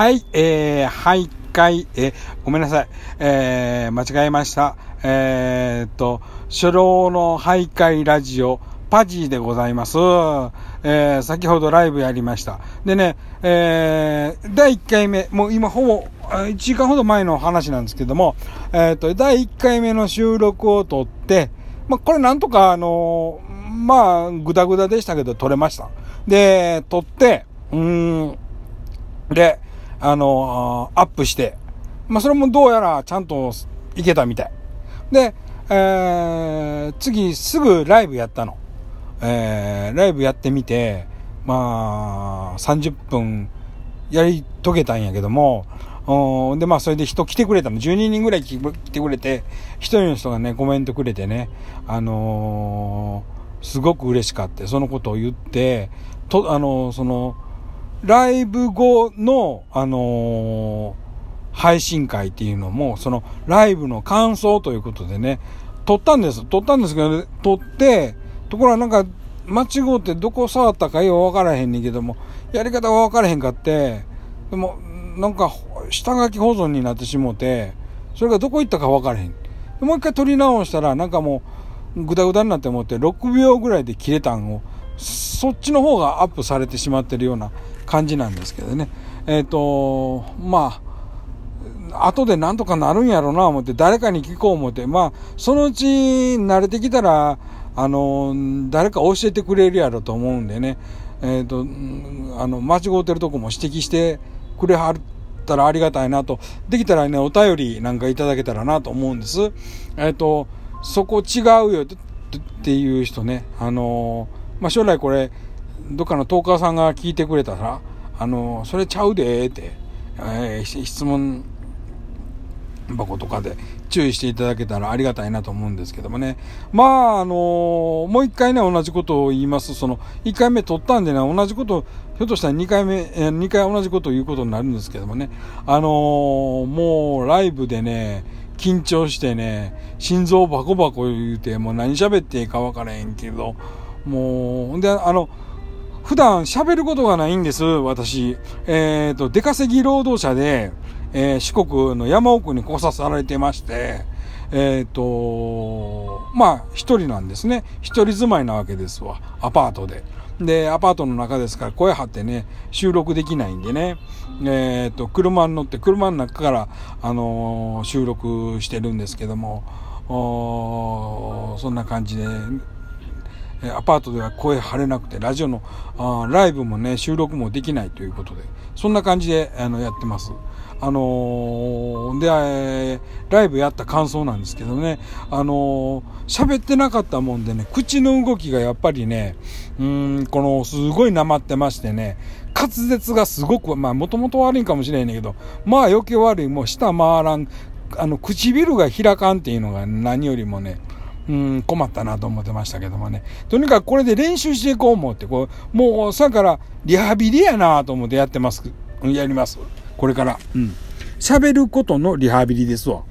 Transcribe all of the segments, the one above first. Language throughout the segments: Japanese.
はい、えー、徘徊、えー、ごめんなさい、えー、間違えました。えー、っと、初老の徘徊ラジオ、パジーでございます。えー、先ほどライブやりました。でね、えー、第1回目、もう今ほぼ、1時間ほど前の話なんですけども、えっ、と、第1回目の収録を撮って、ま、これなんとか、あのー、まあ、ぐだぐだでしたけど、撮れました。で、撮って、うん、で、あの、アップして、まあ、それもどうやらちゃんといけたみたい。で、えー、次すぐライブやったの。えー、ライブやってみて、まあ、30分やり遂げたんやけども、で、まあ、それで人来てくれたの。12人ぐらい来てくれて、1人の人がね、コメントくれてね、あのー、すごく嬉しかった。そのことを言って、と、あのー、その、ライブ後の、あのー、配信会っていうのも、その、ライブの感想ということでね、撮ったんです。撮ったんですけど、ね、撮って、ところがなんか、間違うてどこ触ったかよう分からへんねんけども、やり方は分からへんかって、でも、なんか、下書き保存になってしもて、それがどこ行ったか分からへん。もう一回撮り直したら、なんかもう、ぐだぐだになって思って、6秒ぐらいで切れたんを、そっちの方がアップされてしまってるような感じなんですけどね。えっ、ー、と、まあ、後でなんとかなるんやろうな思って、誰かに聞こう思って、まあ、そのうち慣れてきたら、あの、誰か教えてくれるやろと思うんでね、えっ、ー、と、あの、間違うてるとこも指摘してくれはったらありがたいなと、できたらね、お便りなんかいただけたらなと思うんです。えっ、ー、と、そこ違うよっていう人ね、あの、まあ、将来これ、どっかのトーカーさんが聞いてくれたら、あの、それちゃうでって、えー、質問箱とかで注意していただけたらありがたいなと思うんですけどもね。まあ、あのー、もう一回ね、同じことを言います。その、一回目取ったんでね、同じこと、ひょっとしたら二回目、えー、二回同じことを言うことになるんですけどもね。あのー、もう、ライブでね、緊張してね、心臓バコバコ言うて、もう何喋っていいか分からへんけど、もう、で、あの、普段喋ることがないんです、私。えっ、ー、と、出稼ぎ労働者で、えー、四国の山奥に来さされてまして、えっ、ー、と、まあ、一人なんですね。一人住まいなわけですわ。アパートで。で、アパートの中ですから声張ってね、収録できないんでね、えっ、ー、と、車に乗って、車の中から、あのー、収録してるんですけども、そんな感じで、アパートでは声張れなくて、ラジオのあライブもね、収録もできないということで、そんな感じであのやってます。あのー、で、ライブやった感想なんですけどね、あのー、喋ってなかったもんでね、口の動きがやっぱりね、うん、この、すごいなまってましてね、滑舌がすごく、まあ、もともと悪いかもしれんねんけど、まあ余計悪い、もう舌回らん、あの、唇が開かんっていうのが何よりもね、うん、困ったなと思ってましたけどもね。とにかくこれで練習していこう思って、こう、もう、さからリハビリやなと思ってやってます。やります。これから。うん。喋ることのリハビリですわ。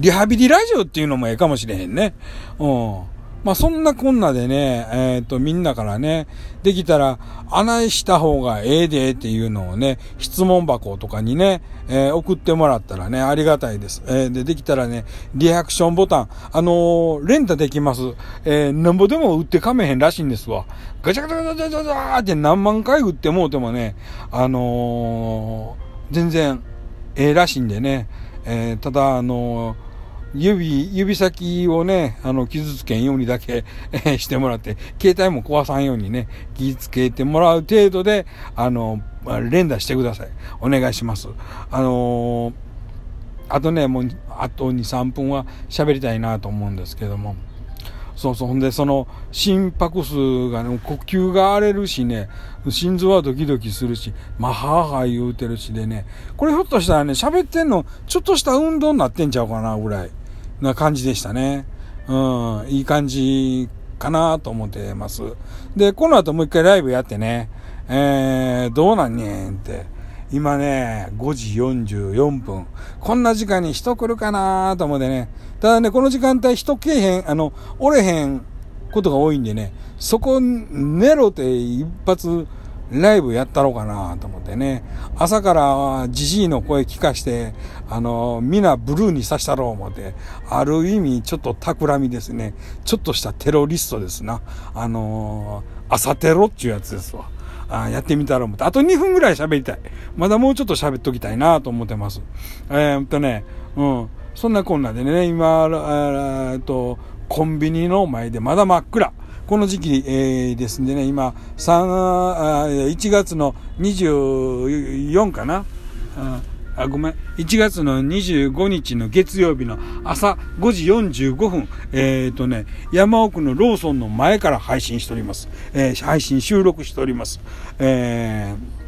リハビリラジオっていうのもええかもしれへんね。うん。まあそんなこんなでね、えっ、ー、とみんなからね、できたら穴した方がええでっていうのをね、質問箱とかにね、えー、送ってもらったらね、ありがたいです。えー、で、できたらね、リアクションボタン、あのー、レンタできます。えー、なんぼでも売ってかめへんらしいんですわ。ガチャガチャガチャガチャガチャって何万回売ってもうてもね、あの、全然、ええらしいんでね、えー、ただ、あのー指、指先をね、あの、傷つけんようにだけ、してもらって、携帯も壊さんようにね、気つけてもらう程度で、あの、連打してください。お願いします。あのー、あとね、もう、あと2、3分は喋りたいなと思うんですけども。そうそう。ほんで、その、心拍数がね、呼吸が荒れるしね、心臓はドキドキするし、まあ、はぁはぁ言うてるしでね、これひょっとしたらね、喋ってんの、ちょっとした運動になってんちゃうかな、ぐらい。な感じでしたね。うん、いい感じかなと思ってます。で、この後もう一回ライブやってね、えー、どうなんねんって。今ね、5時44分。こんな時間に人来るかなと思ってね。ただね、この時間帯人来えへん、あの、おれへんことが多いんでね、そこ、寝ろって一発、ライブやったろうかなと思ってね。朝からじじいの声聞かして、あの、皆ブルーにさしたろう思って、ある意味ちょっと企みですね。ちょっとしたテロリストですな。あの朝テロっていうやつですわ。あやってみたら思って。あと2分ぐらい喋りたい。まだもうちょっと喋っときたいなと思ってます。えー、っとね、うん。そんなこんなでね、今、えっと、コンビニの前でまだ真っ暗。この時期、えー、ですんでね、今、3、1月の24かな。あ、ごめん。1月の25日の月曜日の朝5時45分、えっ、ー、とね、山奥のローソンの前から配信しております。えー、配信収録しております。えー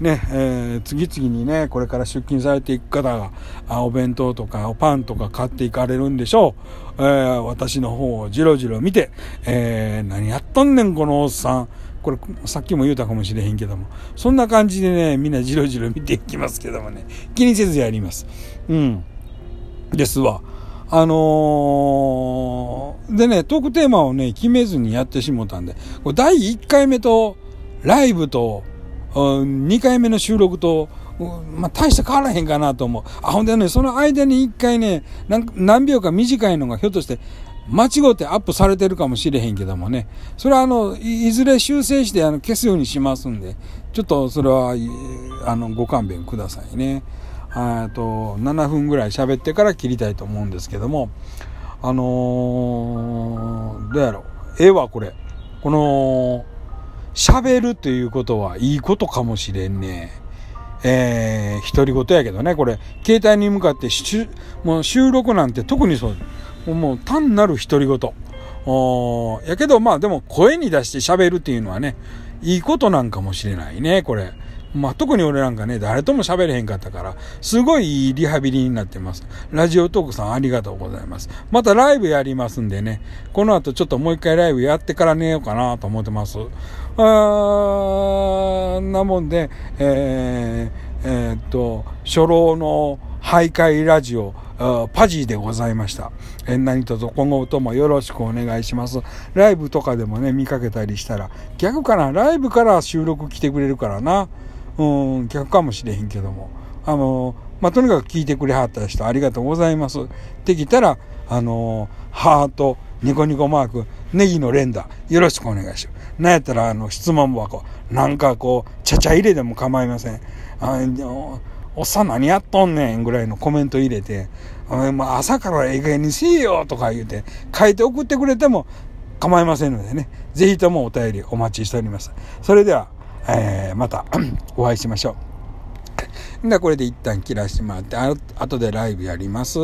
ね、えー、次々にね、これから出勤されていく方が、あお弁当とかおパンとか買っていかれるんでしょう。えー、私の方をじろじろ見て、えー、何やっとんねん、このおっさん。これ、さっきも言うたかもしれへんけども。そんな感じでね、みんなじろじろ見ていきますけどもね。気にせずやります。うん。ですわ。あのー、でね、トークテーマをね、決めずにやってしもたんで、これ第1回目と、ライブと、2回目の収録と、まあ、大して変わらへんかなと思う。あ、ほんでね、その間に1回ね、何秒か短いのがひょっとして間違ってアップされてるかもしれへんけどもね。それはあの、いずれ修正してあの消すようにしますんで、ちょっとそれは、あの、ご勘弁くださいね。あと、7分ぐらい喋ってから切りたいと思うんですけども、あのー、どうやろう。ええわ、これ。この、喋るということはいいことかもしれんね。えー、独り言やけどね、これ、携帯に向かってもう収録なんて特にそう、もう単なる独り言。おやけど、まあでも声に出して喋るっていうのはね、いいことなんかもしれないね、これ。まあ、特に俺なんかね、誰とも喋れへんかったから、すごいいいリハビリになってます。ラジオトークさんありがとうございます。またライブやりますんでね、この後ちょっともう一回ライブやってから寝ようかなと思ってます。あーなもんで、えー、えー、っと、初老の徘徊ラジオ、パジーでございました。え何卒今後ともよろしくお願いします。ライブとかでもね、見かけたりしたら、逆かな、ライブから収録来てくれるからな。うん、逆かもしれへんけども。あの、まあ、とにかく聞いてくれはった人ありがとうございます。できたら、あの、ハート、ニコニコマーク、ネギの連打、よろしくお願いします。なんやったら、あの、質問箱、なんかこう、ちゃちゃ入れでも構いません。あのおっさん何やっとんねんぐらいのコメント入れて、朝からええ加にせえよとか言うて、書いて送ってくれても構いませんのでね、ぜひともお便りお待ちしております。それでは、えー、また お会いしましょう。でこれで一旦切らしてもらって、あ後でライブやります。